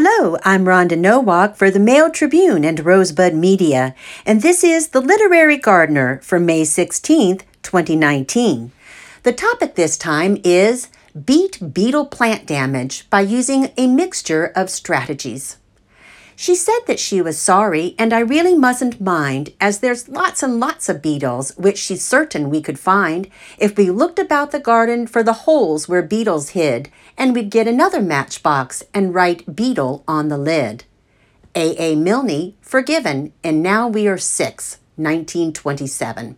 Hello, I'm Rhonda Nowak for the Mail Tribune and Rosebud Media, and this is The Literary Gardener for May 16th, 2019. The topic this time is Beat Beetle Plant Damage by using a mixture of strategies. She said that she was sorry, and I really mustn't mind, as there's lots and lots of beetles, which she's certain we could find if we looked about the garden for the holes where beetles hid, and we'd get another matchbox and write beetle on the lid. A. A. Milne, forgiven, and now we are six, 1927.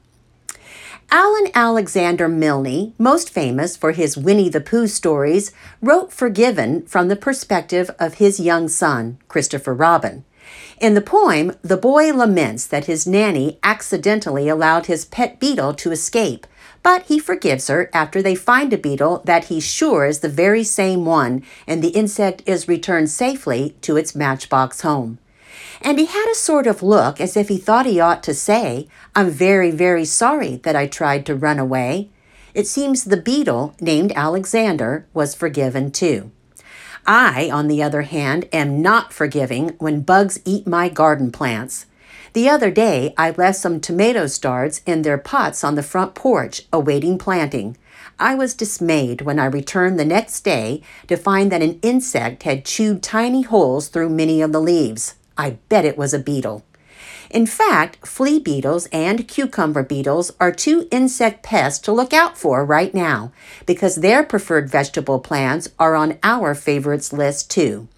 Alan Alexander Milne, most famous for his Winnie the Pooh stories, wrote Forgiven from the perspective of his young son, Christopher Robin. In the poem, the boy laments that his nanny accidentally allowed his pet beetle to escape, but he forgives her after they find a beetle that he's sure is the very same one, and the insect is returned safely to its matchbox home and he had a sort of look as if he thought he ought to say, I'm very, very sorry that I tried to run away. It seems the beetle, named Alexander, was forgiven too. I, on the other hand, am not forgiving when bugs eat my garden plants. The other day, I left some tomato starts in their pots on the front porch, awaiting planting. I was dismayed when I returned the next day to find that an insect had chewed tiny holes through many of the leaves. I bet it was a beetle. In fact, flea beetles and cucumber beetles are two insect pests to look out for right now because their preferred vegetable plants are on our favorites list too.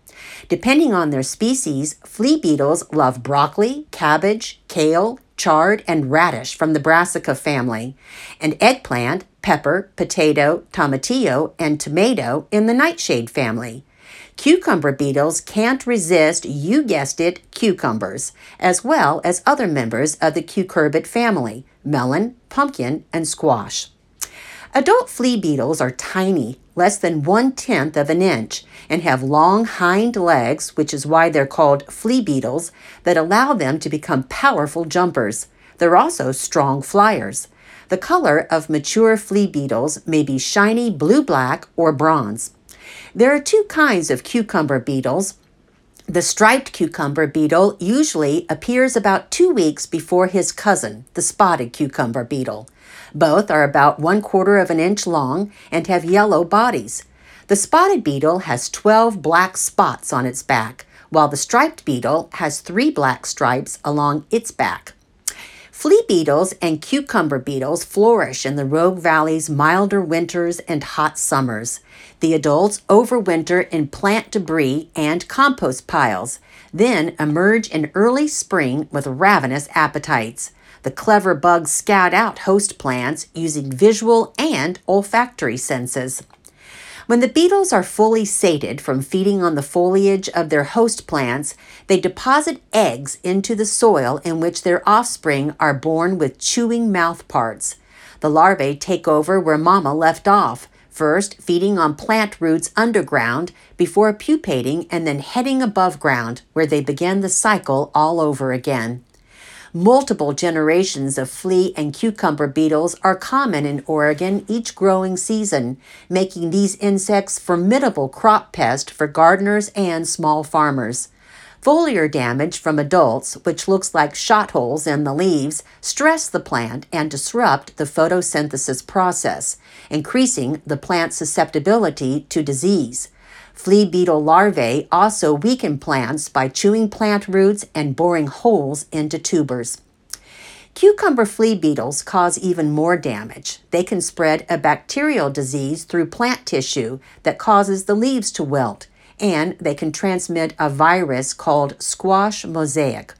Depending on their species, flea beetles love broccoli, cabbage, kale, chard, and radish from the brassica family, and eggplant, pepper, potato, tomatillo, and tomato in the nightshade family. Cucumber beetles can't resist, you guessed it, cucumbers, as well as other members of the cucurbit family melon, pumpkin, and squash. Adult flea beetles are tiny, less than one tenth of an inch, and have long hind legs, which is why they're called flea beetles, that allow them to become powerful jumpers. They're also strong flyers. The color of mature flea beetles may be shiny blue black or bronze. There are two kinds of cucumber beetles. The striped cucumber beetle usually appears about two weeks before his cousin, the spotted cucumber beetle. Both are about one quarter of an inch long and have yellow bodies. The spotted beetle has 12 black spots on its back, while the striped beetle has three black stripes along its back. Flea beetles and cucumber beetles flourish in the Rogue Valley's milder winters and hot summers. The adults overwinter in plant debris and compost piles, then emerge in early spring with ravenous appetites. The clever bugs scout out host plants using visual and olfactory senses. When the beetles are fully sated from feeding on the foliage of their host plants, they deposit eggs into the soil in which their offspring are born with chewing mouth parts. The larvae take over where mama left off, first feeding on plant roots underground before pupating and then heading above ground, where they begin the cycle all over again. Multiple generations of flea and cucumber beetles are common in Oregon each growing season, making these insects formidable crop pests for gardeners and small farmers. Foliar damage from adults, which looks like shot holes in the leaves, stress the plant and disrupt the photosynthesis process, increasing the plant's susceptibility to disease. Flea beetle larvae also weaken plants by chewing plant roots and boring holes into tubers. Cucumber flea beetles cause even more damage. They can spread a bacterial disease through plant tissue that causes the leaves to wilt, and they can transmit a virus called squash mosaic.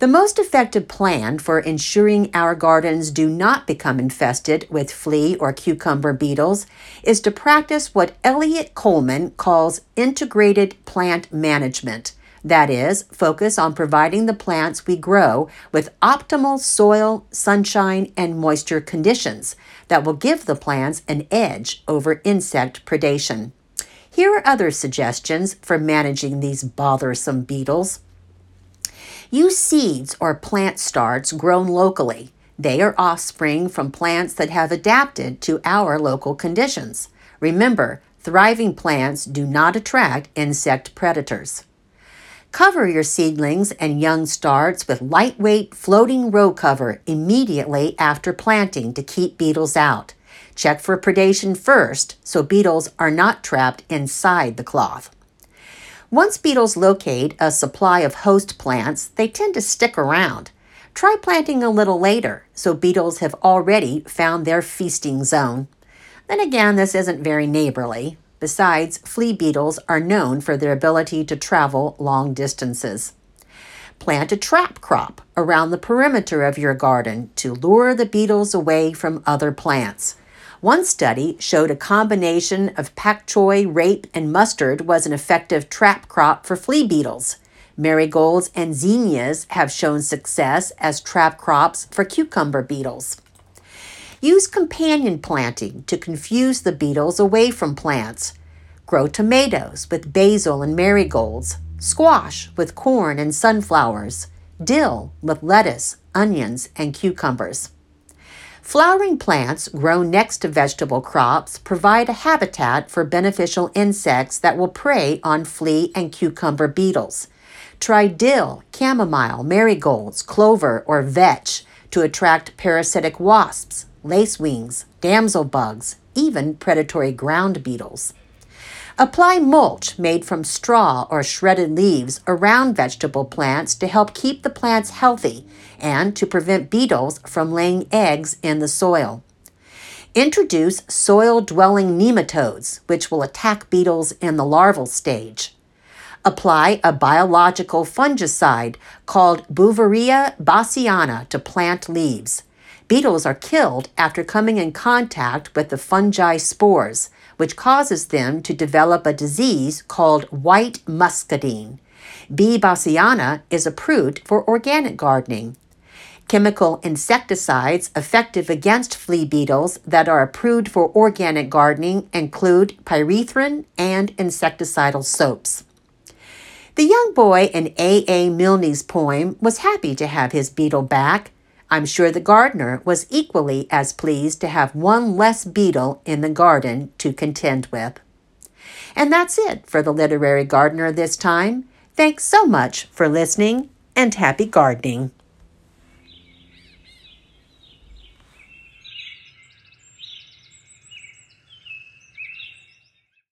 The most effective plan for ensuring our gardens do not become infested with flea or cucumber beetles is to practice what Eliot Coleman calls integrated plant management. That is, focus on providing the plants we grow with optimal soil, sunshine, and moisture conditions that will give the plants an edge over insect predation. Here are other suggestions for managing these bothersome beetles. Use seeds or plant starts grown locally. They are offspring from plants that have adapted to our local conditions. Remember, thriving plants do not attract insect predators. Cover your seedlings and young starts with lightweight floating row cover immediately after planting to keep beetles out. Check for predation first so beetles are not trapped inside the cloth. Once beetles locate a supply of host plants, they tend to stick around. Try planting a little later so beetles have already found their feasting zone. Then again, this isn't very neighborly. Besides, flea beetles are known for their ability to travel long distances. Plant a trap crop around the perimeter of your garden to lure the beetles away from other plants. One study showed a combination of pak choi, rape, and mustard was an effective trap crop for flea beetles. Marigolds and zinnias have shown success as trap crops for cucumber beetles. Use companion planting to confuse the beetles away from plants. Grow tomatoes with basil and marigolds, squash with corn and sunflowers, dill with lettuce, onions, and cucumbers. Flowering plants grown next to vegetable crops provide a habitat for beneficial insects that will prey on flea and cucumber beetles. Try dill, chamomile, marigolds, clover, or vetch to attract parasitic wasps, lacewings, damsel bugs, even predatory ground beetles. Apply mulch made from straw or shredded leaves around vegetable plants to help keep the plants healthy and to prevent beetles from laying eggs in the soil. Introduce soil dwelling nematodes, which will attack beetles in the larval stage. Apply a biological fungicide called Beauveria bassiana to plant leaves. Beetles are killed after coming in contact with the fungi spores, which causes them to develop a disease called white muscardine. B. bassiana is approved for organic gardening. Chemical insecticides effective against flea beetles that are approved for organic gardening include pyrethrin and insecticidal soaps. The young boy in A. A. Milne's poem was happy to have his beetle back. I'm sure the gardener was equally as pleased to have one less beetle in the garden to contend with. And that's it for the Literary Gardener this time. Thanks so much for listening and happy gardening.